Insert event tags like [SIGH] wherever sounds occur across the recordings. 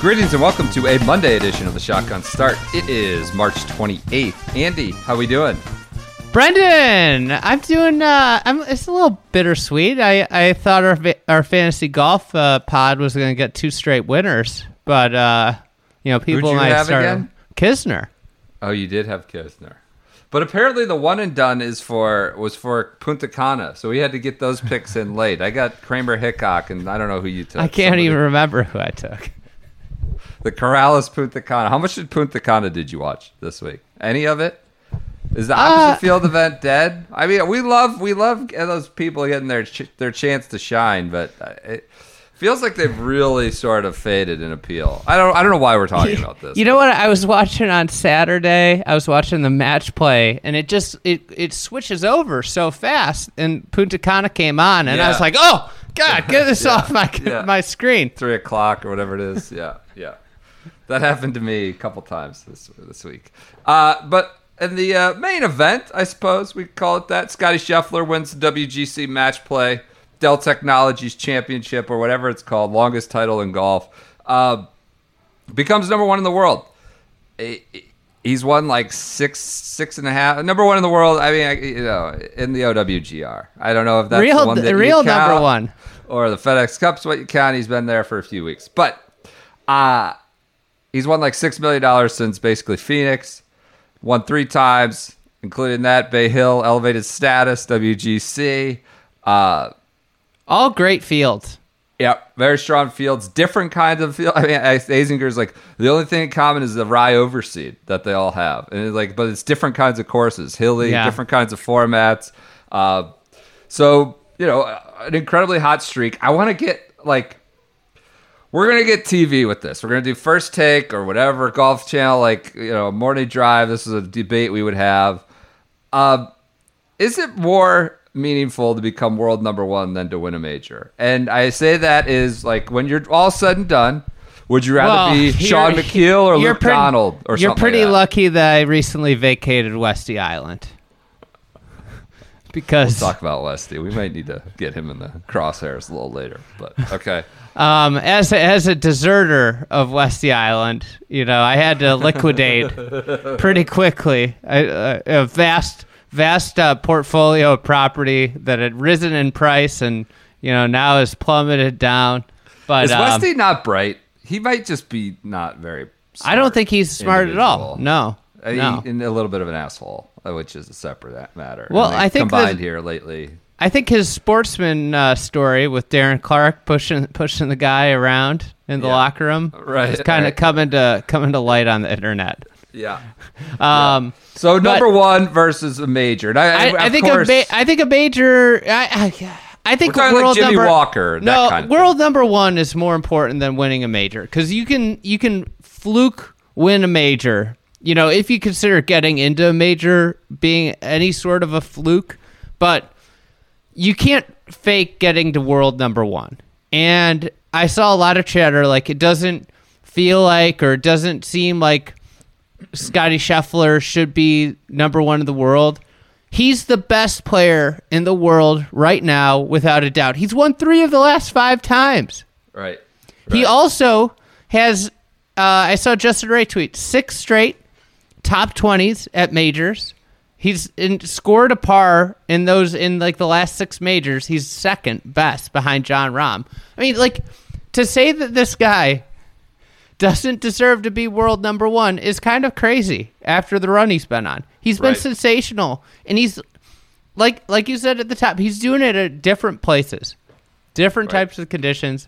Greetings and welcome to a Monday edition of the Shotgun Start. It is March 28th. Andy, how are we doing? Brendan, I'm doing. Uh, I'm. It's a little bittersweet. I I thought our our fantasy golf uh, pod was going to get two straight winners, but uh, you know, people you might have start. again? Kisner. Oh, you did have Kisner. But apparently the one and done is for was for Punta Cana, so we had to get those picks in [LAUGHS] late. I got Kramer Hickok, and I don't know who you took. I can't Somebody- even remember who I took. The Corales Punta Cana. How much did Punta Cana did you watch this week? Any of it? Is the opposite Uh, field event dead? I mean, we love we love those people getting their ch- their chance to shine, but uh, it feels like they've really sort of faded in appeal. I don't I don't know why we're talking [LAUGHS] about this. You know what? I was watching on Saturday. I was watching the match play, and it just it it switches over so fast. And Punta Cana came on, and I was like, "Oh God, get [LAUGHS] this Yeah. off my Yeah. my screen." three o'clock or whatever it is. Yeah, yeah. That happened to me a couple times this this week. Uh, but in the uh, main event, I suppose we call it that, Scottie Scheffler wins the WGC Match Play Dell Technologies Championship or whatever it's called, longest title in golf. Uh, becomes number one in the world. He's won like six, six and a half. Number one in the world. I mean, I, you know, in the OWGR. I don't know if that's real the one that the real number one. or the FedEx Cup's what you count. He's been there for a few weeks, but uh he's won like six million dollars since basically Phoenix. Won three times, including that Bay Hill elevated status, WGC. Uh, All great fields. yeah, very strong fields, different kinds of field. [LAUGHS] I mean, Azinger's like the only thing in common is the rye overseed that they all have, and it's like, but it's different kinds of courses, hilly, Yeah. different kinds of formats. Uh, so you know, an incredibly hot streak. I want to get like. We're gonna get TV with this. We're gonna do first take or whatever golf channel, like you know, morning drive. This is a debate we would have. Uh, is it more meaningful to become world number one than to win a major? And I say that is like when you're all said and done, would you rather Well, be Shaun Micheel or Luke pretty- Donald or You're something pretty like that? lucky that I recently vacated Westy Island. Because Talk about Westy. We might need to get him in the crosshairs a little later, but okay. [LAUGHS] um, as a, as a deserter of Westy Island, you know, I had to liquidate [LAUGHS] pretty quickly a, a, a vast vast uh, portfolio of property that had risen in price and you know now has plummeted down. But Is um, Westy not bright? He might just be not very. I don't think he's smart at all. individual. No, Uh, he- no. and a little bit of an asshole, uh, which is a separate matter. Well, I think combined that- here lately. I think his sportsman uh, story with Darren Clarke pushing pushing the guy around in the Yeah. locker room, Right, is kind of right. coming to coming to light on the internet. Yeah. [LAUGHS] Um, So But- number one versus a major. And I, I, I think course, a ma- I think a major. I, I, I think like world Jimmy number Walker, that No, kind of world number one is more important than winning a major because you can you can fluke win a major. You know, if you consider getting into a major being any sort of a fluke, but you can't fake getting to world number one. And I saw a lot of chatter like it doesn't feel like or it doesn't seem like Scottie Scheffler should be number one in the world. He's the best player in the world right now, without a doubt. He's won three of the last five times. right. He also has, uh, I saw Justin Ray tweet, six straight top 20s at majors. He's in, scored a par in those, in like the last six majors. He's second best behind Jon Rahm. I mean, like, to say that this guy doesn't deserve to be world number one is kind of crazy after the run he's been on. He's been Right. sensational, and he's like like you said at the top. He's doing it at different places, different Right. types of conditions.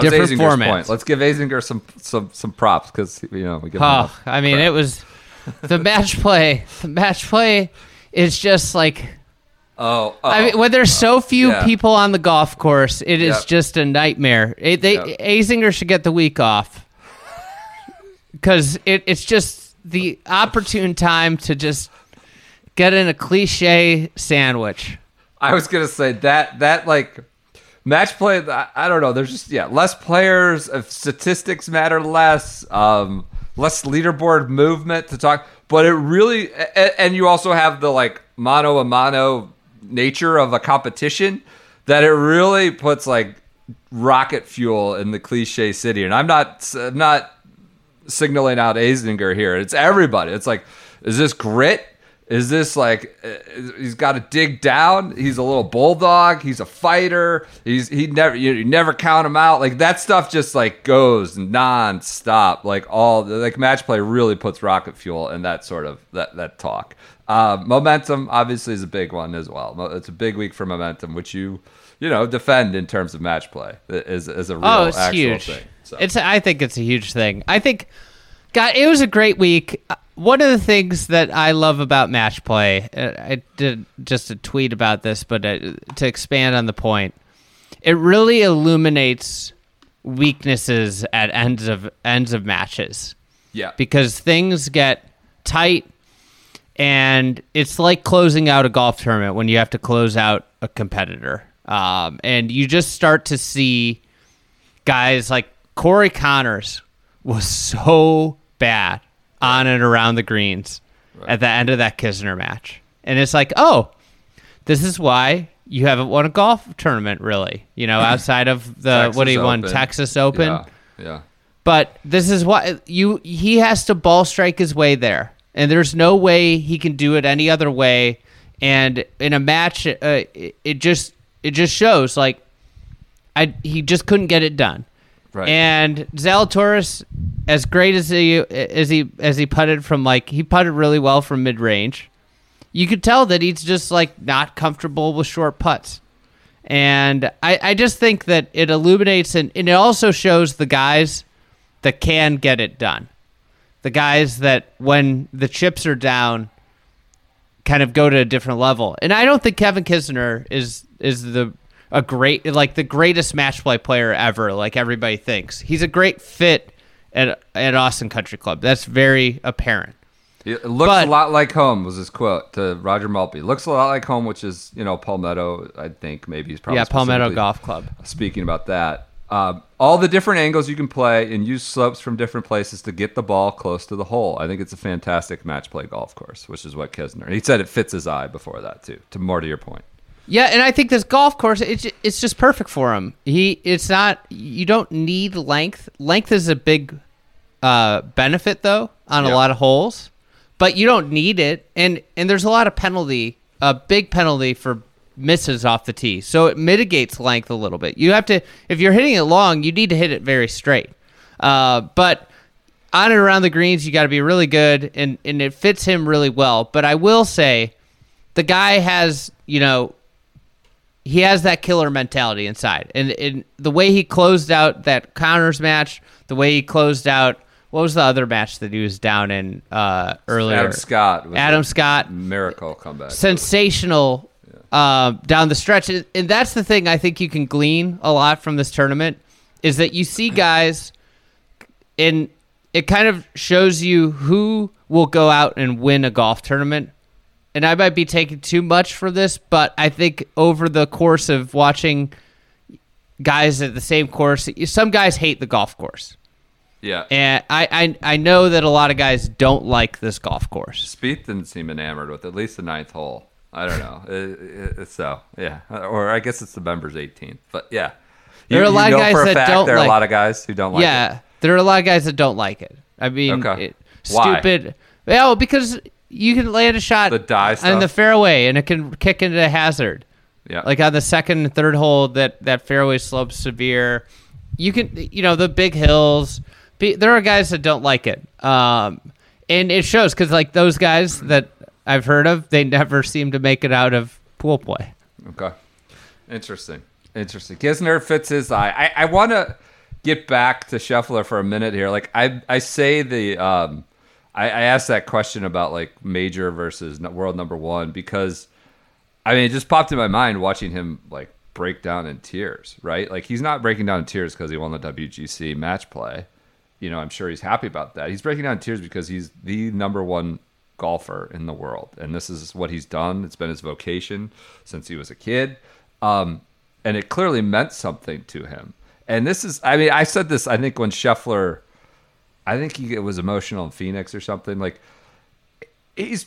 That Different Azinger's formats. point. Let's give Azinger some some some props because you know we give Oh, I mean, crap. it was [LAUGHS] the match play. The match play is just like Oh, oh. I mean, when there's so oh, few Yeah. people on the golf course, it is Yep. just a nightmare. It, they Yep. Azinger should get the week off because it, it's just the opportune time to just get in a cliche sandwich. I was gonna say that that like match play. I, don't know. There's just yeah, less players. If statistics matter less, um, less leaderboard movement to talk. But it really, and, and you also have the like mano a mano nature of a competition that it really puts like rocket fuel in the cliche city. And I'm not I'm not signaling out Azinger here. It's everybody. It's like, is this grit? Is this like uh, he's got to dig down? He's a little bulldog. He's a fighter. He's he never you, you never count him out. Like that stuff just like goes nonstop. Like all like match play really puts rocket fuel in that sort of that that talk. Uh, momentum obviously is a big one as well. It's a big week for momentum, which you you know defend in terms of match play is is a real Oh, it's actual huge. thing. So. It's I think it's a huge thing. I think, God, it was a great week. One of the things that I love about match play, uh, I did just a tweet about this, but uh, to expand on the point, it really illuminates weaknesses at ends of ends of matches. Yeah. because things get tight and it's like closing out a golf tournament when you have to close out a competitor. Um, and you just start to see guys like corey conners was so bad on and around the greens at the end of that kisner match and it's like oh this is why you haven't won a golf tournament really you know [CLEARS THROAT] outside of the what do you won texas open Yeah. yeah. but this is what you he has to ball strike his way there, and there's no way he can do it any other way. And in a match, uh, it, it just it just shows like I he just couldn't get it done. Right. And Zalatoris, as great as he as he as he putted from like he putted really well from mid range, you could tell that he's just like not comfortable with short putts. And I, I just think that it illuminates and, and it also shows the guys that can get it done. The guys that when the chips are down kind of go to a different level. And I don't think Kevin Kisner is is the a great like the greatest match play player ever, like everybody thinks. He's a great fit at at Austin Country Club. That's very apparent. It looks But- a lot like home was his quote to Roger Maltbie. Looks a lot like home, which is you know Palmetto. I think maybe he's probably yeah, Palmetto Golf Club. Speaking about that, um, all the different angles you can play and use slopes from different places to get the ball close to the hole. I think it's a fantastic match play golf course, which is what Kisner. He said it fits his eye before that too. To more to your point. Yeah, and I think this golf course it's it's just perfect for him. He it's not you don't need length. Length is a big uh, benefit though on a lot of holes, but you don't need it. And and there's a lot of penalty, a big penalty for misses off the tee, so it mitigates length a little bit. You have to if you're hitting it long, you need to hit it very straight. Uh, but on and around the greens, you got to be really good, and and it fits him really well. But I will say, the guy has you know he has that killer mentality inside. And, and the way he closed out that counters match, the way he closed out what was the other match that he was down in uh, earlier? Adam Scott. Was Adam Scott, Miracle comeback. sensational uh, down the stretch, and and that's the thing I think you can glean a lot from this tournament is that you see guys, and it kind of shows you who will go out and win a golf tournament. And I might be taking too much for this, but I think over the course of watching guys at the same course, some guys hate the golf course. yeah. And I, I, I know that a lot of guys don't like this golf course. Spieth didn't seem enamored with at least the ninth hole. I don't know. [LAUGHS] It- it- so yeah, or I guess it's the members 18th. But yeah, There are a lot of guys that fact don't There are like- a lot of guys who don't like yeah, it. there are a lot of guys that don't like it. I mean, Okay. it, Why? stupid. Well, because you can land a shot The in stuff? the fairway and it can kick into a hazard. Yeah, Like on the second and third hole, that that fairway slopes severe. You can, you know, the big hills. There are guys that don't like it, um, and it shows because like those guys that I've heard of, they never seem to make it out of pool play. Okay. Interesting. Interesting. Kisner fits his eye. I, I want to get back to Scheffler for a minute here. Like I I say the um I, I asked that question about like major versus world number one because I mean, it just popped in my mind watching him like break down in tears, right? Like he's not breaking down in tears because he won the WGC match play. You know, I'm sure he's happy about that. He's breaking down in tears because he's the number one golfer in the world, and this is what he's done. It's been his vocation since he was a kid, um, and it clearly meant something to him. And this is, I mean, I said this. I think when Scheffler, I think he was emotional in Phoenix or something. Like he's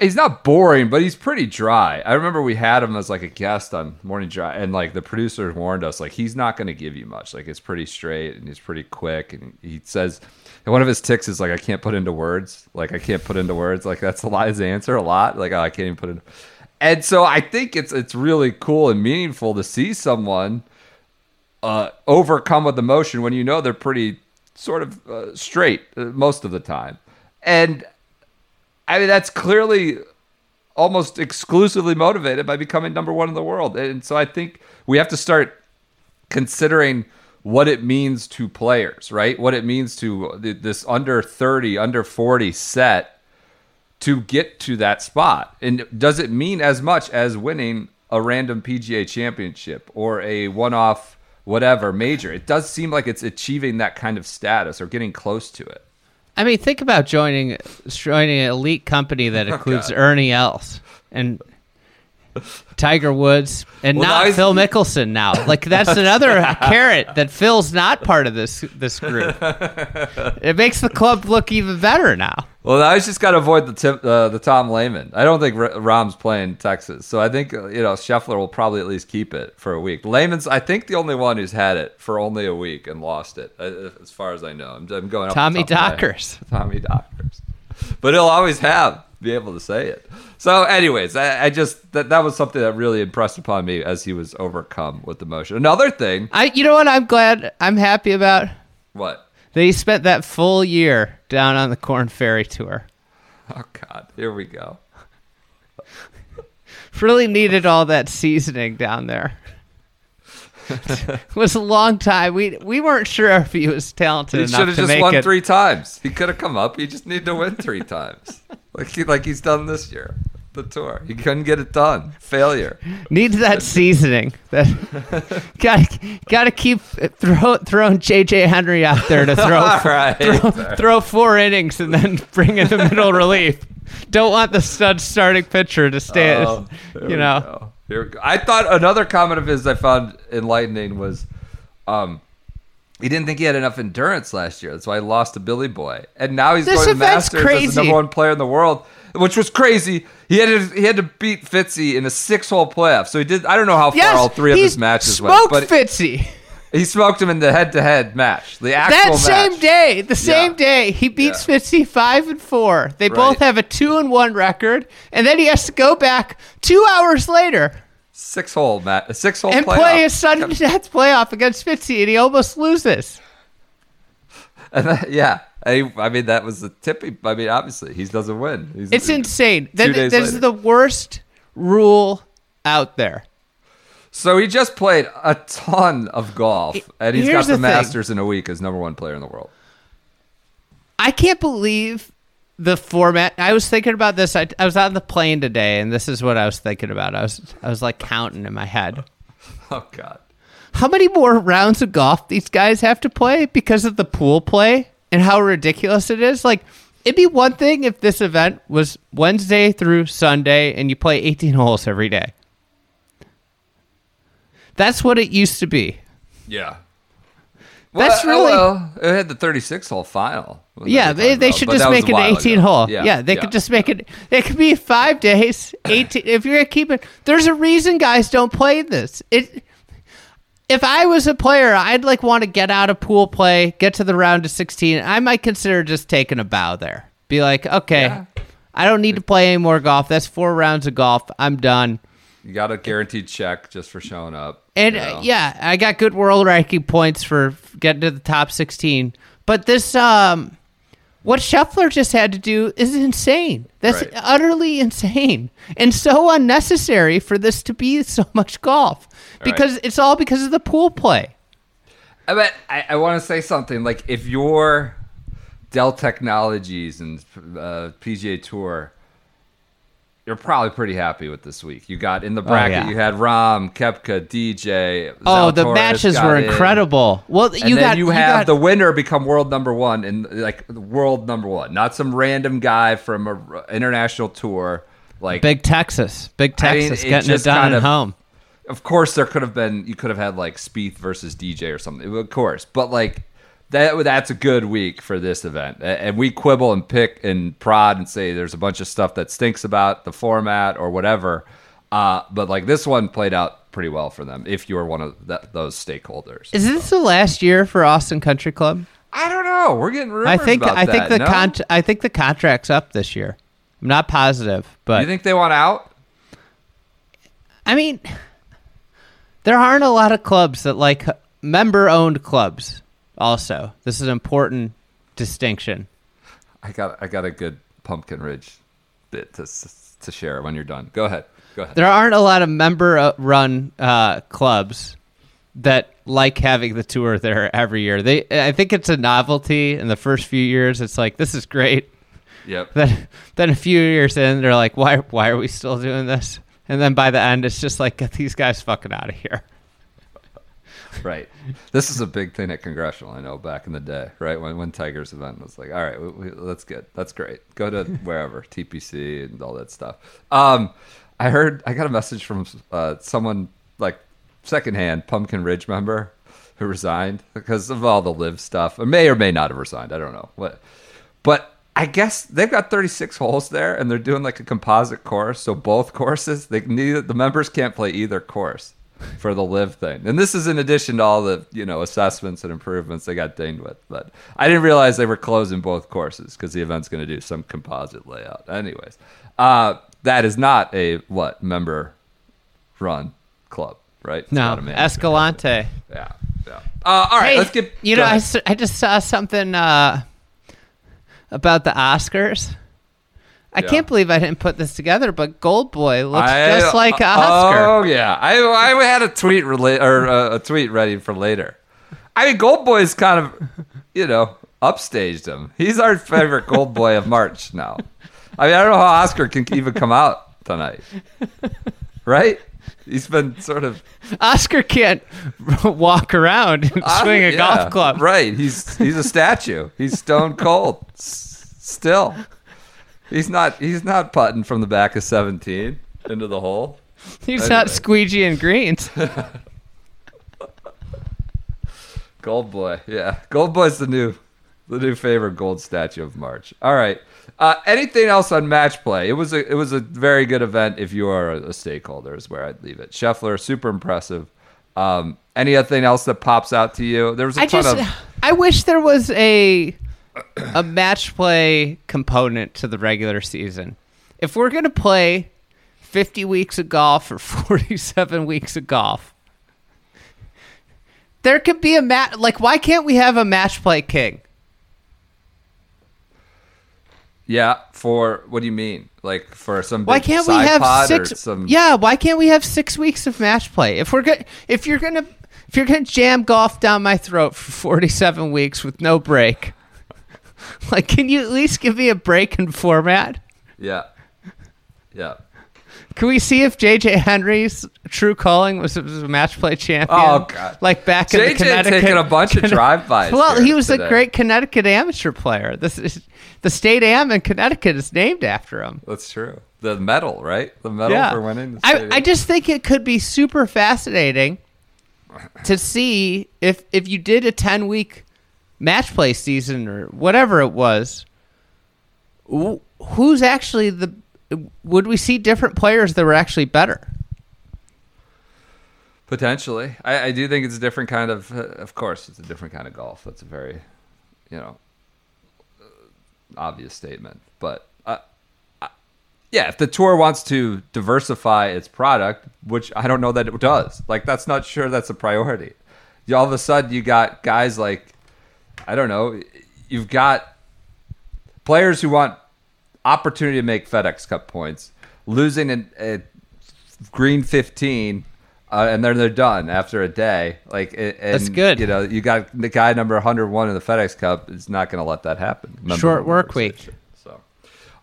he's not boring, but he's pretty dry. I remember we had him as like a guest on Morning Drive, and like the producers warned us, like he's not going to give you much. Like it's pretty straight and he's pretty quick, and he says. And one of his ticks is like I can't put into words. Like I can't put into words. Like that's a lot his answer a lot. Like oh, I can't even put it. And so I think it's it's really cool and meaningful to see someone uh, overcome with emotion when you know they're pretty sort of uh, straight uh, most of the time. And I mean, that's clearly almost exclusively motivated by becoming number one in the world. And so I think we have to start considering what it means to players, right? What it means to th- this under 30, under 40 set to get to that spot. And does it mean as much as winning a random PGA championship or a one off whatever major? It does seem like it's achieving that kind of status or getting close to it. I mean, think about joining joining an elite company that [LAUGHS] oh, includes Oh, Ernie Els and Tiger Woods and Well, now not Phil Mickelson now. Like that's [LAUGHS] another carrot that Phil's not part of this this group. [LAUGHS] It makes the club look even better now. Well, I just got to avoid the tip, uh, the Tom Lehman. I don't think R- Rahm's playing Texas, so I think you know Scheffler will probably at least keep it for a week. Lehman's, I think, the only one who's had it for only a week and lost it, uh, as far as I know. I'm, I'm going Tommy top of my head. Dockers. Tommy Dockers, but he'll always have [LAUGHS] be able to say it. So, anyways, I, I just that that was something that really impressed upon me as he was overcome with emotion. Another thing, I you know what I'm glad I'm happy about what? that he spent that full year down on the Corn Ferry tour. Oh God, here we go. [LAUGHS] Really needed all that seasoning down there. [LAUGHS] it was a long time. We we weren't sure if he was talented He should have just won it. three times. He could have come up. He just needed to win three [LAUGHS] times, like he, like he's done this year, the tour. He couldn't get it done. Failure. Needs that [LAUGHS] seasoning. That got got to keep throw, throwing JJ Henry out there to throw right. throw, throw four innings and then bring in the middle relief. Don't want the stud starting pitcher to stay. Oh, you know. Here we go. I thought another comment of his I found enlightening was, um, he didn't think he had enough endurance last year. That's why he lost to Billy Boy, and now he's This going to Masters as the number one player in the world, which was crazy. He had to he had to beat Fitzy in a six hole playoff. So he did. I don't know how far yes, all three of his matches smoked went, but Fitzy. He smoked him in the head to head match. The actual That match. same day, the same Yeah. day, he beats Yeah. Fitzy five and four. They Right. both have a two and one record, and then he has to go back two hours later six hole match, a six hole and playoff. play his sudden death playoff against Fitzy, and he almost loses. [LAUGHS] And that- yeah, I, I mean that was the tipping. I mean, obviously he doesn't win. He's, It's insane. That, days that is the worst rule out there. So he just played a ton of golf, and he's Here's got the, the. Masters in a week as number one player in the world. I can't believe the format. I was thinking about this. I, I was on the plane today, and this is what I was thinking about. I was I was like counting in my head. [LAUGHS] Oh God, How many more rounds of golf these guys have to play because of the pool play and how ridiculous it is? Like, it'd be one thing if this event was Wednesday through Sunday and you play 18 holes every day. That's what it used to be. yeah. That's well, uh, really- well, it had the 36 hole file. Yeah, they, they should just make an 18 ago. hole. Yeah, they could just make it. It could be five days, 18. if you're gonna keep it, there's a reason guys don't play this. It. If I was a player, I'd like want to get out of pool play, get to the round of 16. I might consider just taking a bow there. Be like, okay, Yeah. I don't need to play any more golf. That's four rounds of golf. I'm done. You got a guaranteed check just for showing up. And you uh, yeah, I got good world ranking points for getting to the top 16. But this, um, what Scheffler just had to do is insane. That's Right. utterly insane and so unnecessary for this to be so much golf because it's all because of the pool play. I bet I, I want to say something like if you're Dell Technologies and uh, PGA Tour, you're probably pretty happy with this week. You got in the oh, bracket, yeah. you had Rahm, Koepka, DJ. Oh, the matches were in. incredible. Well, And you got you have got, the winner become world number one and like world number one, not some random guy from a r- international tour. Like, big Texas, big I mean, Texas it getting it done kind at of- home. of course, there could have been you could have had like Spieth versus DJ or something. Of course, but like that that's a good week for this event. And we quibble and pick and prod and say there's a bunch of stuff that stinks about the format or whatever. Uh, but like this one played out pretty well for them. If you were one of th- those stakeholders, Is this the last year for Austin Country Club? I don't know. We're getting rumors I think about I think that, the no? con- I think the contract's up this year. I'm not positive, but You think they want out? I mean, there aren't a lot of clubs that like member-owned clubs. Also, this is an important distinction. I got I got a good Pumpkin Ridge bit to to share when you're done. Go ahead. Go ahead. There aren't a lot of member-run uh, clubs that like having the tour there every year. They, I think it's a novelty. In the first few years, it's like this is great. Yep. Then, then a few years in, they're like, why, why are we still doing this? And then by the end, it's just like, get these guys fucking out of here. Right. This is a big thing at Congressional. I know back in the day, right when when Tiger's event was like, all right, we, we, that's good, that's great. Go to [LAUGHS] wherever TPC and all that stuff. Um, I heard I got a message from uh, someone like secondhand Pumpkin Ridge member who resigned because of all the LIV stuff, or may or may not have resigned. I don't know what, but. I guess they've got 36 holes there, and they're doing like a composite course. So both courses, they neither the members can't play either course for the LIV thing. And this is in addition to all the you know assessments and improvements they got dinged with. But I didn't realize they were closing both courses because the event's going to do some composite layout. Anyways, uh, that is not a what member run club, right? It's No, not a management Escalante. Yeah, yeah. Uh, all right, Hey, let's get. You know, I, ahead. I just saw something uh, about the Oscars. I Yeah. can't believe I didn't put this together, but Gold Boy looks I- just like Oscar. Oh yeah, I I had a tweet rela- or uh, a tweet ready for later. I mean, Gold Boy's kind of, you know, upstaged him. He's our favorite Gold Boy of March now. I mean, I don't know how Oscar can even come out tonight, right? He's been sort of Oscar can't [LAUGHS] walk around and Ah, swing a yeah, golf club. Right. He's he's a statue. He's stone cold. S- still. He's not he's not putting from the back of 17 into the hole. He's not Anyway. squeegee and greens. [LAUGHS] Gold boy. Yeah. Gold boy's the new the new favorite gold statue of March. All right. Uh, anything else on match play? It was a it was a very good event if you are a, a stakeholder is where I'd leave it. Scheffler, super impressive. Um, anything else that pops out to you? There was a I ton just of I wish there was a a match play component to the regular season. If we're gonna play fifty weeks of golf or [LAUGHS] forty seven weeks of golf, there could be a match. Like, why can't we have a match play king? Yeah, for what do you mean? Like for some Why can't we have six? some Yeah, why can't we have six weeks of match play? If we're good, if you're gonna, if you're gonna jam golf down my throat for forty-seven weeks with no break, [LAUGHS] like, can you at least give me a break in format? Yeah. Yeah. Can we see if JJ Henry's true calling was, was a match play champion? Oh, God. Like back in the Connecticut. taking a bunch of drive-bys Well, he was today. a great Connecticut amateur player. This is the state am in Connecticut is named after him. That's true. The medal, right? The medal yeah. for winning. the I, I just think it could be super fascinating to see if if you did a 10 week match play season or whatever it was who's actually the would we see different players that were actually better Potentially, I, I do think it's a different kind of. Uh, of course, it's a different kind of golf. That's a very, you know, uh, obvious statement. But uh, uh, yeah, if the tour wants to diversify its product, which I don't know that it does, like that's not sure that's a priority. You, all of a sudden, you got guys like, I don't know, you've got players who want opportunity to make FedEx Cup points, losing a, a green 15 uh, and then they're done after a day like and, That's good. you know you got the guy number 101 in the fedex cup is not going to let that happen Short work week.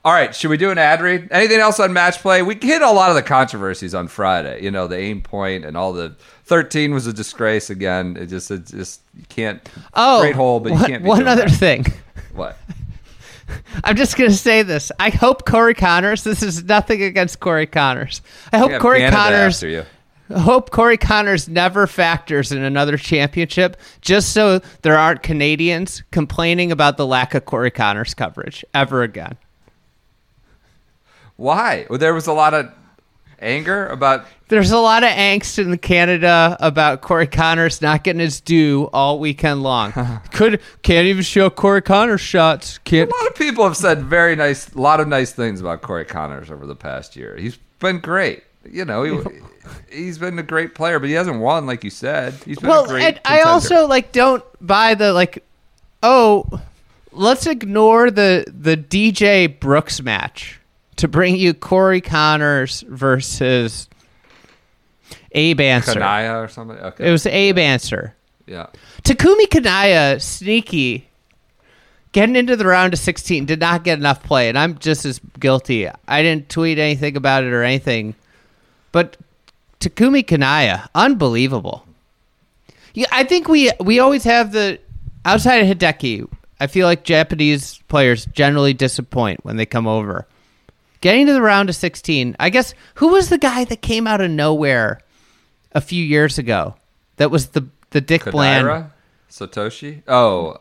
All right, should we do an ad read? Anything else on match play? We hit a lot of the controversies on Friday. You know, the aim point and all the 13 was a disgrace again. It just, it just you can't. Oh, great hole, but you can't. One other that. thing. What? [LAUGHS] I'm just gonna say this. I hope Corey Conners. This is nothing against Corey Conners. I hope Corey Canada Conners. after you. Hope Corey Conners never factors in another championship, just so there aren't Canadians complaining about the lack of Corey Conners coverage ever again. Why? Well, there was a lot of anger about. There's a lot of angst in Canada about Corey Conners not getting his due all weekend long. [LAUGHS] Could can't even show Corey Conners shots. A Can't. lot of people have said very nice, a lot of nice things about Corey Conners over the past year. He's been great. You know, he, he's been a great player, but he hasn't won like you said. He's been a Well, great. and I also like don't buy the like. Oh, let's ignore the the DJ Brooks match to bring you Corey Conners versus Abe Ancer. Kanaya or something. Okay. It was Abe Ancer. yeah. Takumi Kanaya, sneaky, getting into the round of 16, did not get enough play, and I'm just as guilty. I didn't tweet anything about it or anything, but Takumi Kanaya, unbelievable. Yeah, I think we we always have the outside of Hideki. I feel like Japanese players generally disappoint when they come over. Getting to the round of 16, I guess who was the guy that came out of nowhere a few years ago? That was the the Dick Bland. Satoshi? Oh,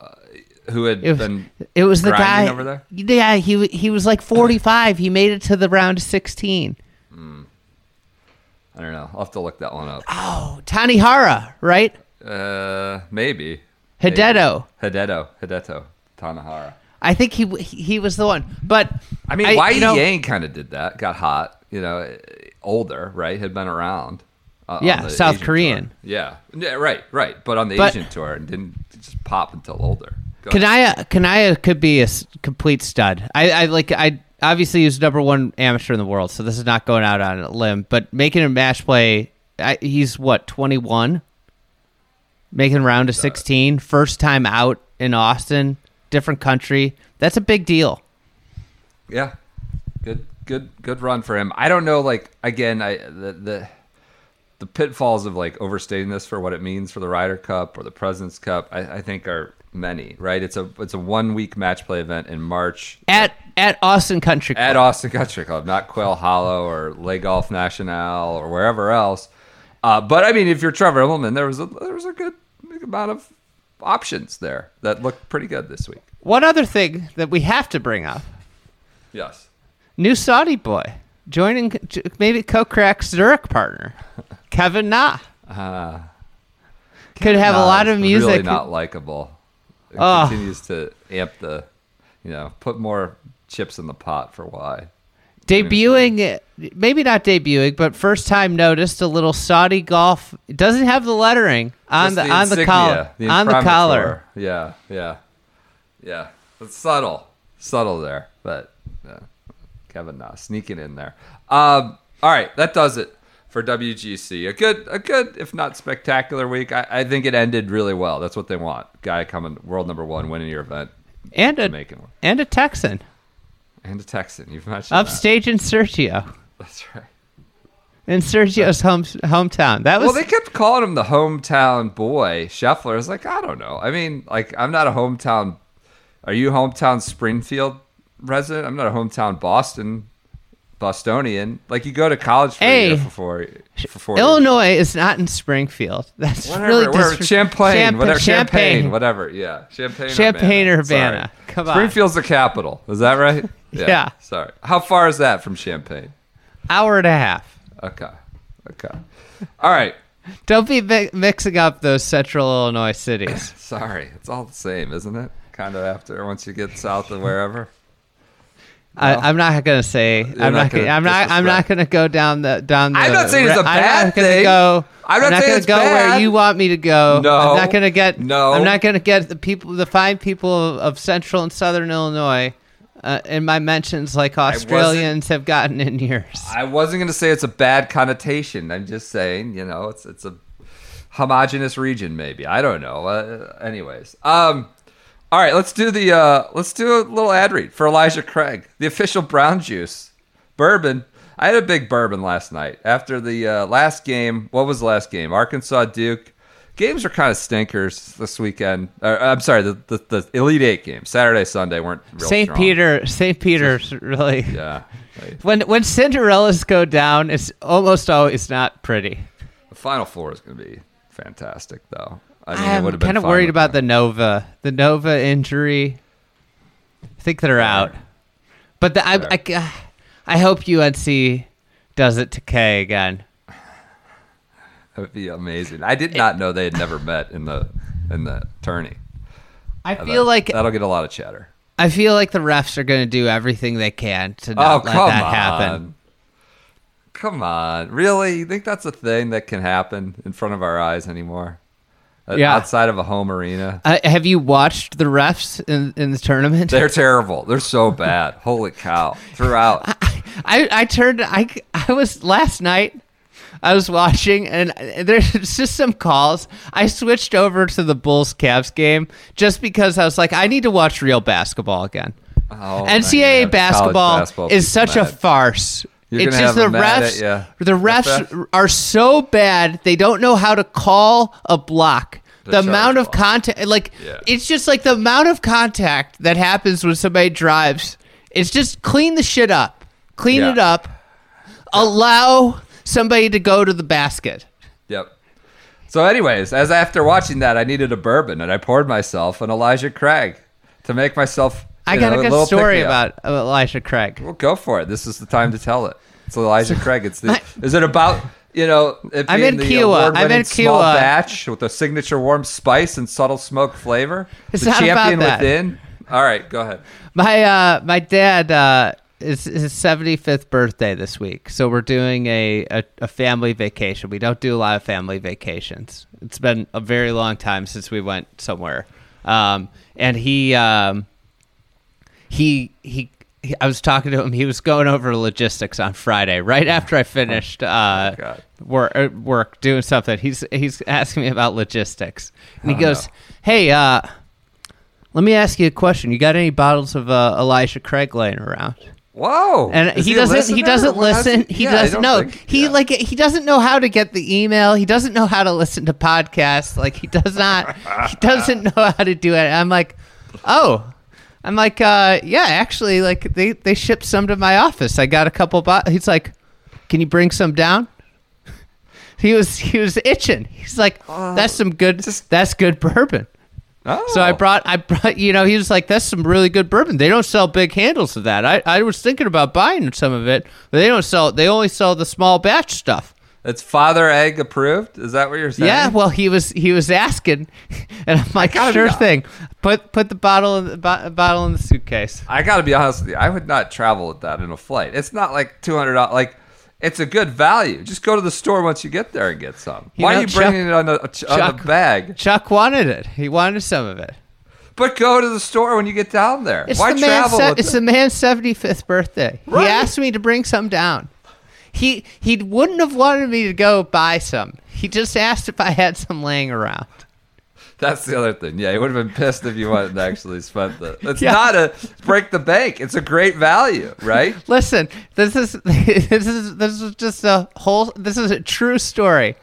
who had It was, been it was the guy over there? Yeah, he he was like 45. he made it to the round of 16. I don't know. I'll have to look that one up. Oh, Tanihara, right? Uh, maybe. Hideto. Maybe. Hideto. Hideto. Tanihara. I think he he was the one. But I mean, I- Wai you know- Yang kind of did that. Got hot. You know, older, right? Had been around. uh, Yeah, South Asian Korean. tour. Yeah. yeah, right, right. But on the But- Asian tour, and didn't just pop until older. Go. Kanaya Kanaya could be a s- complete stud. I, I like I obviously he's number one amateur in the world, so this is not going out on a limb. But making a match play, I, he's what 21, making round of 16, first time out in Austin, different country. That's a big deal. Yeah, good, good, good run for him. I don't know, like again, I the the the pitfalls of like overstating this for what it means for the Ryder Cup or the Presidents Cup. I, I think are many. Right? It's a it's a one week match play event in March At at Austin Country Club. at Austin Country Club, not Quail Hollow or Le Golf National or wherever else. Uh, but I mean, if you're Trevor Immelman, there was a there was a good amount of options there that looked pretty good this week. One other thing that we have to bring up: Yes. new Saudi boy joining, maybe co-crack Zurich partner [LAUGHS] Kevin Na. Ah. Could have a lot of music. Really not likable. It Oh. continues to amp the, you know, put more chips in the pot for why. debuting, maybe not debuting, but first time noticed a little Saudi golf. It doesn't have the lettering on Just the, on the collar. the on the collar. Yeah, yeah, yeah. It's subtle, subtle there, but uh, Kevin Na sneaking in there. Um, all right, that does it for WGC. A good, a good, if not spectacular week. I, I think it ended really well. That's what they want. Guy coming world number one, winning your event, And a and a Texan and a Texan. You've mentioned that. upstage in Sergio. That's right. In Sergio's home hometown. That was Well, they kept calling him the hometown boy. Scheffler is like, I don't know. I mean, like, I'm not a hometown. Are you hometown Springfield resident? I'm not a hometown Boston Bostonian. Like, you go to college for Hey, for four, for four years. Illinois is not in Springfield. That's Whatever, really wherever, disres- Champaign, Champa- whatever, Champaign, Champaign. whatever. Yeah, Champagne, Champaign, Urbana. Urbana. Come on. Springfield's the capital. Is that right? [LAUGHS] Yeah. Sorry. How far is that from Champaign? Hour and a half. Okay. Okay. All right. Don't be mi- mixing up those central Illinois cities. [LAUGHS] Sorry. It's all the same, isn't it? Kind of after once you get south of wherever. I, I'm not gonna say. I'm not not. gonna Gonna, I'm not. I'm not gonna go down the down the. I'm not saying it's a I'm not gonna thing. Go, I'm not saying gonna it's go where you want me to go. No. I'm not gonna get. No. I'm not gonna get the people, the fine people of, of central and southern Illinois, uh, in my mentions like Australians have gotten in years. I wasn't going to say it's a bad connotation. I'm just saying, you know, it's it's a homogenous region, maybe. I don't know. Uh, anyways, um, All right, let's do the uh, let's do a little ad read for Elijah Craig, the official brown juice bourbon. I had a big bourbon last night after the uh, last game. What was the last game? Arkansas Duke. Games are kind of stinkers this weekend. Or, I'm sorry, the, the the Elite Eight games, Saturday, Sunday weren't real St. Peter, St. Peter's really. [LAUGHS] Yeah, like, When when Cinderellas go down, it's almost always not pretty. the Final Four is going to be fantastic, though. I mean, I'm would have been kind of worried about them. the Nova, the Nova injury. I think they're out, but the, I, I, I hope UNC does it to K again. That would be amazing. I did not know they had never met in the in the tourney. I That- feel like that'll get a lot of chatter. I feel like the refs are going to do everything they can to Oh not let come that on! happen. Come on, really? You think that's a thing that can happen in front of our eyes anymore? Uh, Yeah. outside of a home arena, Uh, have you watched the refs in, in the tournament? they're [LAUGHS] terrible. They're so bad. Holy cow! Throughout, [LAUGHS] I I turned I I was last night. I was watching and there's [LAUGHS] just some calls. I switched over to the Bulls Cavs game just because I was like, I need to watch real basketball again. Oh, NCAA basketball, basketball is such a farce. You're it's just the refs. The refs are so bad. They don't know how to call a block. The amount of contact, like Yeah. it's just like the amount of contact that happens when somebody drives. It's just clean the shit up, clean Yeah. it up, allow somebody to go to the basket. Yep. So, anyways, as after watching that, I needed a bourbon, and I poured myself an Elijah Craig to make myself. I got know, a good little story about uh, Elisha Craig. Well, go for it. This is the time to tell it. It's Elijah [LAUGHS] Craig. It's the, is it about you know it I'm in the Kiowa. I'm in small Kiowa. batch with a signature warm spice and subtle smoke flavor? It's the not about champion that. within. All right, go ahead. My uh, my dad uh, is his seventy fifth birthday this week, so we're doing a, a a family vacation. We don't do a lot of family vacations. It's been a very long time since we went somewhere, um, and he um, he he. he- I was talking to him. He was going over logistics on Friday, right after I finished uh, God. work, uh, work doing something. He's he's asking me about logistics, and he Oh, goes, no. "Hey, uh, let me ask you a question. You got any bottles of uh, Elisha Craig laying around? Whoa! And Is he doesn't. He doesn't listen. He Yeah, doesn't know. think- he yeah. like he doesn't know how to get the email. He doesn't know how to listen to podcasts. Like he does not. he [LAUGHS] doesn't know how to do it. I'm like, oh. I'm like, uh, yeah, actually, like they they shipped some to my office. I got a couple. Bo-. He's like, can you bring some down? [LAUGHS] He was he was itching. He's like, that's some good. that's good bourbon. Oh. So I oh. brought, I brought, you know, he was like, "That's some really good bourbon. They don't sell big handles of that. I, I was thinking about buying some of it, but they don't sell. They only sell the small batch stuff." It's Father Egg approved. Is that what you're saying? Yeah, well, he was he was asking, [LAUGHS] and I'm like, "Sure thing. Put put the bottle in the bo- bottle in the suitcase." I got to be honest with you. I would not travel with that in a flight. It's not like two hundred dollars. Like it's a good value. Just go to the store once you get there and get some. You Why know, are you Chuck- bringing it on the, on Chuck- the bag? Chuck wanted it. He wanted some of it. But go to the store when you get down there. It's Why the travel? se- it's the man's seventy fifth birthday. Right. He asked me to bring some down. He he wouldn't have wanted me to go buy some. He just asked if I had some laying around. That's the other thing. Yeah, he would have been pissed if you and actually spent the. It's Yeah. not a break the bank. It's a great value, right? [LAUGHS] Listen, this is [LAUGHS] this is this is just a whole. This is a true story.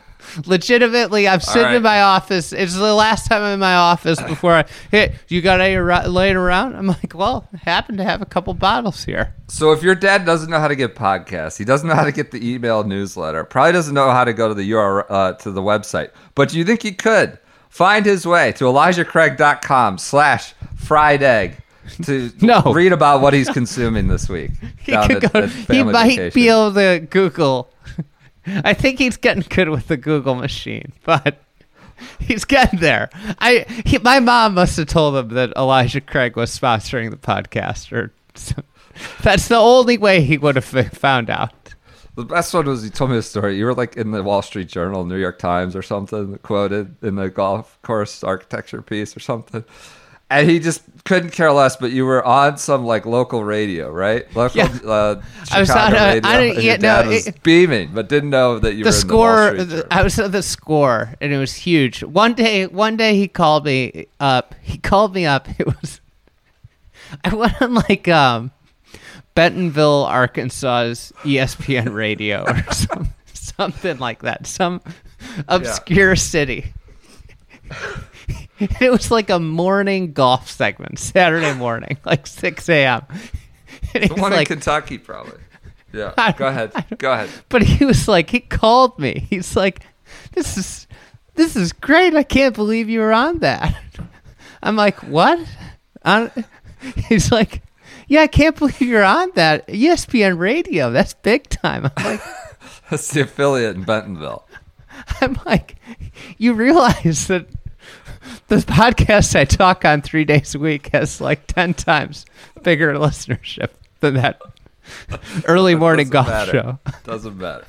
Legitimately, I'm sitting right. in my office. It's the last time I'm in my office before I. [LAUGHS] Hey, you got any laying around? I'm like, well, I happen to have a couple bottles here. So if your dad doesn't know how to get podcasts, he doesn't know how to get the email newsletter, probably doesn't know how to go to the URL uh, to the website. But do you think he could find his way to ElijahCraig.com slash fried egg to [LAUGHS] No. read about what he's consuming this week? [LAUGHS] He could at- go. at He might vacation? be able to Google. [LAUGHS] I think he's getting good with the Google machine, but he's getting there. I he, my mom must have told him that Elijah Craig was sponsoring the podcast, or that's the only way he would have found out. The best one was he told me a story. You were like in the Wall Street Journal, New York Times, or something, quoted in the golf course architecture piece or something. and he just couldn't care less. But you were on some like local radio, right? [LAUGHS] Local Yeah. uh, I was Chicago on radio. I didn't- yeah, dad no, was it- beaming, but didn't know that you the were the score the- i was at the score and it was huge one day one day he called me up he called me up [LAUGHS] it was i went on like um bentonville arkansas's espn radio or [LAUGHS] some, something like that. Some obscure city. [LAUGHS] It was like a morning golf segment saturday morning [LAUGHS] like 6 a.m The one like in Kentucky, probably. Yeah, I- go ahead. Go ahead. but he was like he called me. He's like this is this is great. I can't believe you were on that. I'm like what? On he's like yeah i can't [LAUGHS] believe you're on that espn radio that's big time i'm like [LAUGHS] That's the affiliate in Bentonville. [LAUGHS] i'm like you realize that the podcast i talk on three days a week has like 10 times bigger listenership than that early morning golf matter. show Doesn't matter.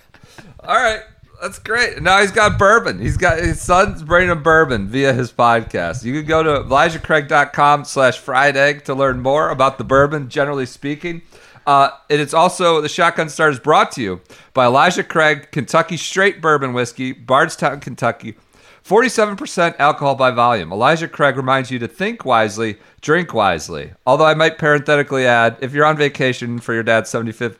All right. That's great. Now he's got bourbon. He's got his son's bringing bourbon via his podcast. You can go to ElijahCraig.com slash fried egg to learn more about the bourbon, generally speaking. Uh, and it's also the Shotgun Stars brought to you by Elijah Craig, Kentucky Straight Bourbon Whiskey, Bardstown, Kentucky. 47% alcohol by volume. Elijah Craig reminds you to think wisely, drink wisely. Although I might parenthetically add, if you're on vacation for your dad's 75th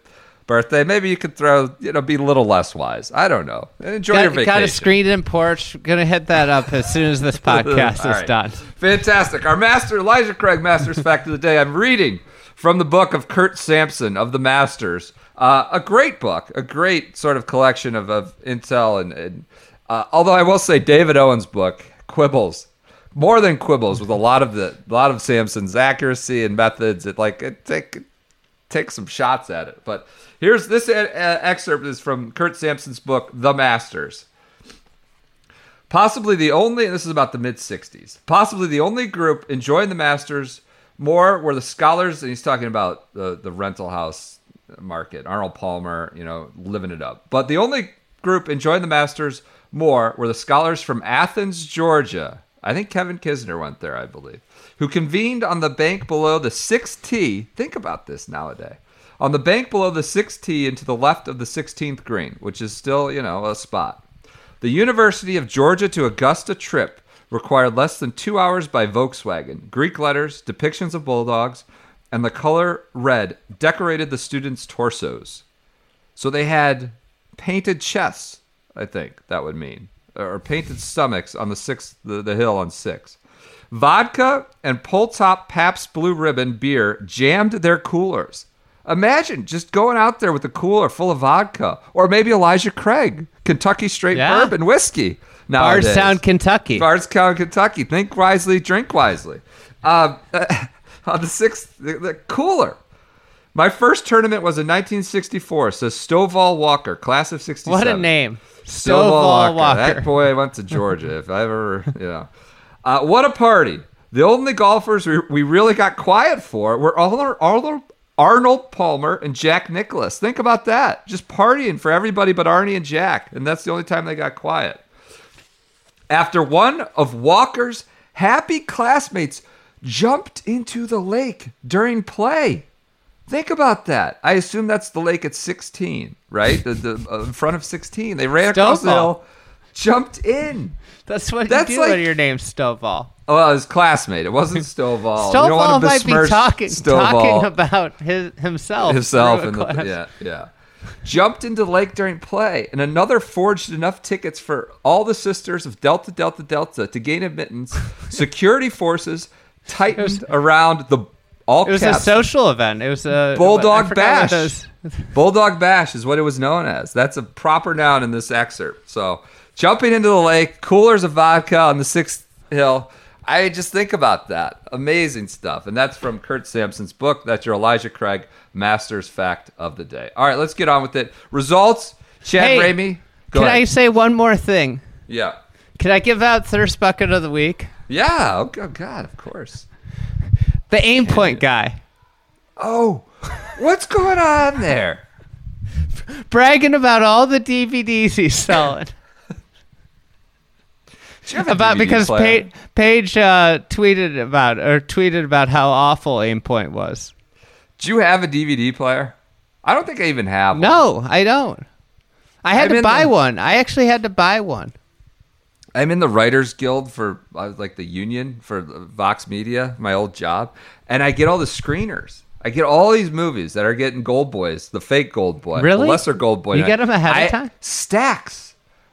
birthday, maybe you could throw, you know, be a little less wise. I don't know. Enjoy your got, vacation. got a screened in porch gonna hit that up as soon as this [LAUGHS] podcast is right. done Fantastic. Our master, Elijah Craig, Masters [LAUGHS] Fact of the Day. I'm reading from the book of Curt Sampson of the Masters. Uh, a great book, a great sort of collection of, of intel. And, and uh, although I will say, David Owen's book, Quibbles, more than quibbles with a lot of the a lot of Sampson's accuracy and methods. It like it take take some shots at it. But here's this uh, uh, excerpt is from Curt Sampson's book, The Masters. Possibly the only, this is about the mid 60s, possibly the only group enjoying the Masters more were the scholars, and he's talking about the, the rental house market, Arnold Palmer, you know, living it up. But the only group enjoying the Masters more were the scholars from Athens, Georgia. I think Kevin Kisner went there, I believe, who convened on the bank below the 6T. Think about this nowadays. On the bank below the 6T and to the left of the 16th green, which is still, you know, a spot. The University of Georgia to Augusta trip required less than two hours by Volkswagen. Greek letters, depictions of bulldogs, and the color red decorated the students' torsos. So they had painted chests, I think that would mean, or painted stomachs on the sixth, the, the hill on six. Vodka and pull top Pabst Blue Ribbon beer jammed their coolers. Imagine just going out there with a cooler full of vodka, or maybe Elijah Craig, Kentucky Straight Yeah. Bourbon whiskey. Nowadays. bardstown kentucky Bardstown, Kentucky. Think wisely, drink wisely. Uh, [LAUGHS] on the sixth, the, the cooler. My first tournament was in 1964. Says Stovall Walker, class of '67. what a name Stovall stovall Walker. walker, That boy went to Georgia. if I ever, [LAUGHS] you know, uh, what a party! The only golfers we, we really got quiet for were all our all Arnold, Arnold Palmer and Jack Nicklaus. Think about that. Just partying for everybody but Arnie and Jack, and that's the only time they got quiet. After one of Walker's happy classmates jumped into the lake during play. Think about that. I assume that's the lake at 16, right? the, the uh, in front of 16. They ran across the hill, jumped in. that's what That's you do like- your name's stovall Oh, well, his classmate. It wasn't [LAUGHS] Stovall. Stovall want to might be talking Stovall talking about his himself himself through a in the yeah yeah. Jumped into the lake during play, and another forged enough tickets for all the sisters of Delta Delta Delta to gain admittance. [LAUGHS] Security forces tightened around the all it was caps a social event it was a Bulldog what Bash. [LAUGHS] Bulldog Bash is what it was known as. That's a proper noun in this excerpt. So, jumping into the lake, coolers of vodka on the sixth hill. I just think about that. Amazing stuff. And that's from Curt Sampson's book. That's your Elijah Craig Masters Fact of the Day. All right, let's get on with it. Results Chad Hey, Ramey. Go can i say one more thing yeah. can i give out thirst bucket of the week Yeah. Oh, oh, God, of course. the aim point guy Oh, what's going on there? [LAUGHS] bragging about all the DVDs he's selling. Do you have a about because player? Pa- Paige uh, tweeted about or tweeted about how awful Aimpoint was. Do you have a DVD player? I don't think I even have. one. No, I don't. I had I'm to buy the- one. I actually had to buy one. I'm in the Writers Guild for uh, like the union for Vox Media, my old job, and I get all the screeners. I get all these movies that are getting Gold Boys, the fake Gold Boy, Really? the lesser Gold Boy. You get them ahead of I- time? Stacks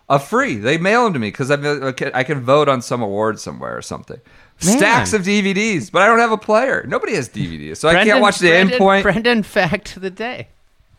of free. They mail them to me because I can, vote on some award somewhere or something. Man. Stacks of DVDs, but I don't have a player. Nobody has DVDs, so I can't watch the Brendan, Aim Point. Brendan fact of the day.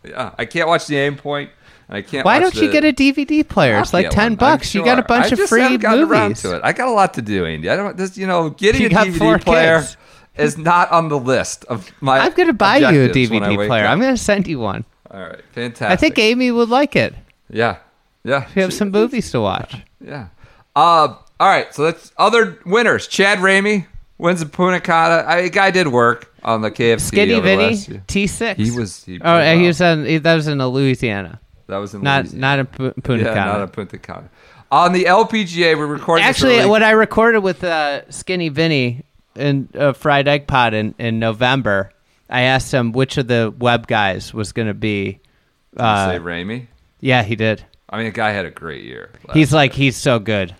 Yeah, I can't watch the Aim Point, and I can't. Why don't you get a DVD player? It's like ten one, bucks. You got a sure. bunch I of free haven't gotten around movies. to it. I got a lot to do, Andy. I don't. This, you know, getting You a DVD player kids. [LAUGHS] is not on the list of my. I'm gonna buy you a objectives when I DVD player. up. I'm gonna send you one. All right, fantastic. I think Amy would like it. Yeah, yeah. We have some movies to watch. Yeah. Uh, all right. So that's other winners. Chad Ramey wins the Punta Cana. I, guy did work on the KFC. Skinny Vinny. T six. He was. He, Oh, he was in. he- That was in Louisiana, That was in not Louisiana. not in Pu- Punta yeah, Cana. not a Punta Cana. On the LPGA, we're recording. this Actually, what I recorded with uh, Skinny Vinny in uh, Fried Egg Pod in, in November, I asked him which of the web guys was going to be. Did you Uh, say Ramey. yeah, he did. I mean, the guy had a great year. He's year. like he's so good.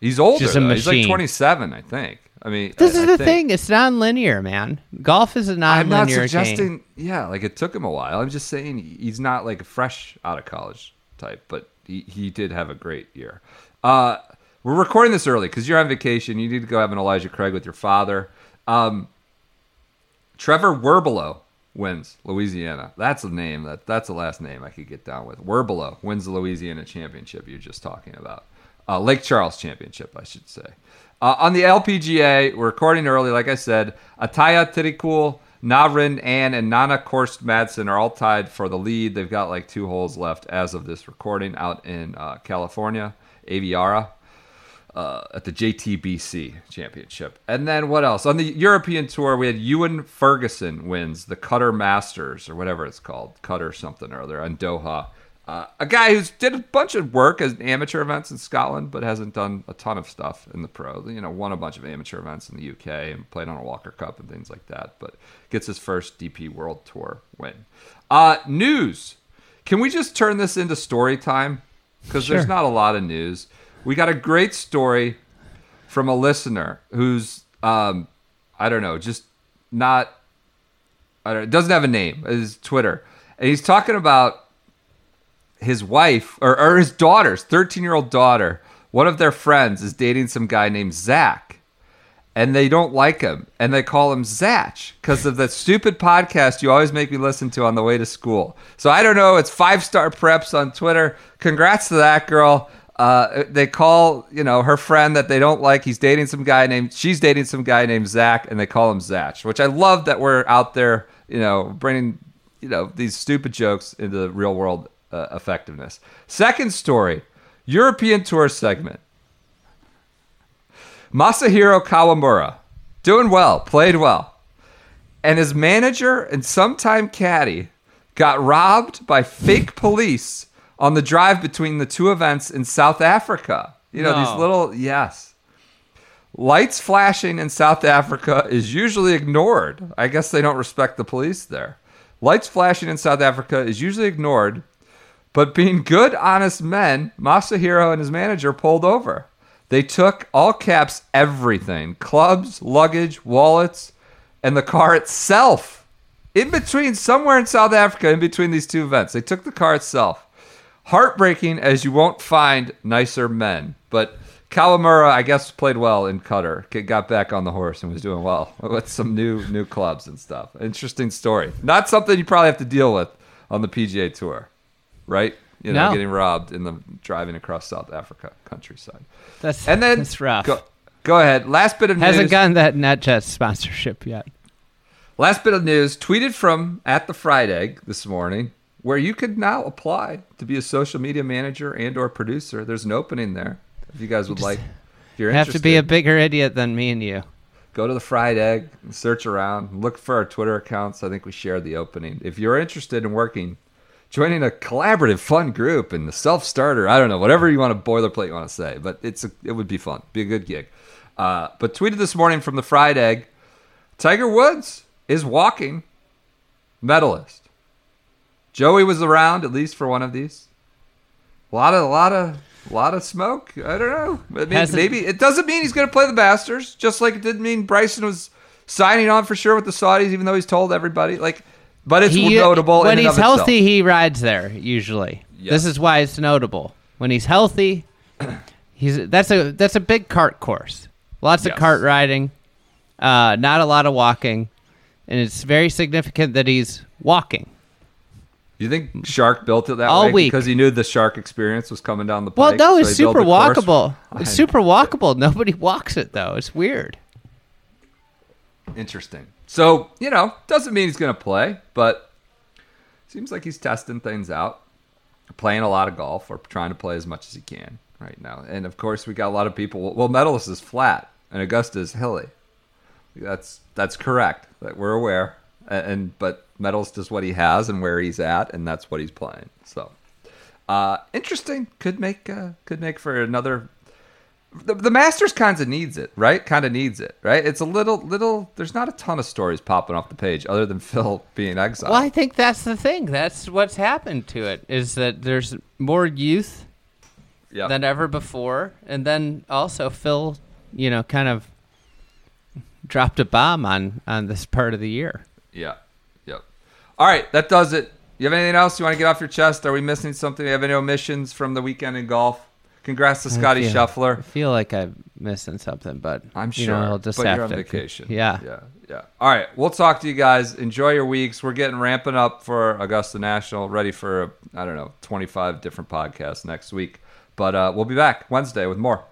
He's older. just a though. He's like 27, I think. I mean, This I- is I the think. thing. It's non-linear, man. Golf is a I'm not non-linear suggesting. game. Yeah, like it took him a while. I'm just saying he's not like a fresh out of college type, but he, he did have a great year. Uh, we're recording this early because you're on vacation. You need to go have an Elijah Craig with your father. Um, Trevor Werbylo wins Louisiana. That's a name. That that's the last name I could get down with. Werbylo wins the Louisiana championship you're just talking about. Uh, Lake Charles championship, I should say. Uh, on the LPGA, we're recording early. Like I said, Atthaya Thitikul, Navrin, Ann, and Nanna Koerstz Madsen are all tied for the lead. They've got like two holes left as of this recording out in uh, California, Aviara uh, at the JTBC Championship. And then what else? On the European Tour, we had Ewan Ferguson wins the Qatar Masters or whatever it's called, Qatar something or other on Doha. Uh, a guy who's did a bunch of work as amateur events in Scotland, but hasn't done a ton of stuff in the pro. You know, won a bunch of amateur events in the UK and played on a Walker Cup and things like that. But gets his first DP World Tour win. Uh, news. Can we just turn this into story time? Because there's not a lot of news. We got a great story from a listener who's um, I don't know, just not I don't doesn't have a name. Is Twitter, and he's talking about his wife or, or his daughter's 13 year old daughter. One of their friends is dating some guy named Zach, and they don't like him, and they call him Zatch because of that stupid podcast you always make me listen to on the way to school. So I don't know. It's five star preps on Twitter. Congrats to that girl. Uh, they call you know her friend that they don't like. He's dating some guy named. She's dating some guy named Zach, and they call him Zatch. Which I love that we're out there, you know, bringing you know these stupid jokes into the real world uh, effectiveness. Second story, European tour segment. Masahiro Kawamura, doing well, played well. And his manager and sometime caddy got robbed by fake police on the drive between the two events in South Africa. You know, these little, yes. Lights flashing in South Africa is usually ignored. I guess they don't respect the police there. Lights flashing in South Africa is usually ignored, but being good, honest men, Masahiro and his manager pulled over. They took all caps everything clubs, luggage, wallets, and the car itself. In between, somewhere in South Africa, in between these two events, they took the car itself. Heartbreaking as you won't find nicer men. But Kawamura, I guess, played well in Qatar. Got back on the horse and was doing well [LAUGHS] with some new new clubs and stuff. Interesting story. Not something you probably have to deal with on the PGA Tour, right? You know, No. getting robbed in the driving across South Africa countryside. That's And then that's rough. Go, go ahead. Last bit of news. Hasn't gotten that NetJets sponsorship yet. Last bit of news tweeted from at the Fried Egg this morning, where you could now apply to be a social media manager and or producer. There's an opening there. If you guys would like, if you're You have to be a bigger idiot than me and you. go to the Fried Egg, and search around, look for our Twitter accounts. I think we shared the opening. If you're interested in working joining a collaborative, fun group and the self starter. I don't know, whatever you want to boilerplate you want to say, but it's a, it would be fun, be a good gig. Uh, but tweeted this morning from the fried egg, Tiger Woods is walking medalist. Joey was around at least for one of these. A lot of, a lot of, a lot of smoke. I don't know. I mean, maybe it doesn't mean he's going to play the Masters, just like it didn't mean Bryson was signing on for sure with the Saudis, even though he's told everybody. Like, but it's He- notable when he's of itself. healthy. He rides there usually. Yes. This is why it's notable. When he's healthy, [CLEARS THROAT] he's that's a that's a big cart course. Lots Yes. of cart riding, uh, not a lot of walking, and it's very significant that he's walking. You think Shark built it that All way week. because he knew the Shark experience was coming down the pike? Well, no, so it's built super walkable. [LAUGHS] It's super walkable. Nobody walks it though. It's weird. Interesting. So, you know, doesn't mean he's going to play, but seems like he's testing things out, playing a lot of golf or trying to play as much as he can right now. And of course, we got a lot of people. Well, Medalist is flat and Augusta is hilly. That's that's correct. That we're aware. And, and but Medalist is what he has and where he's at, and that's what he's playing. So, uh, interesting. Could make uh, could make for another the, the Masters kind of needs it, right? Kind of needs it, right? It's a little, little. There's not a ton of stories popping off the page other than [LAUGHS] Phil being exiled. Well, I think that's the thing. That's what's happened to it is that there's more youth yeah, than ever before, and then also Phil, you know, kind of dropped a bomb on on this part of the year. Yeah, yep. All right, that does it. You have anything else you want to get off your chest? Are we missing something? Do you have any omissions from the weekend in golf? Congrats to Scottie feel- I feel like I'm missing something, but I'm you sure. know, I'll just but have you're on to vacation. Yeah. yeah, yeah. All right, we'll talk to you guys. Enjoy your weeks. We're getting ramping up for Augusta National, ready for I don't know, 25 different podcasts next week. But uh, we'll be back Wednesday with more.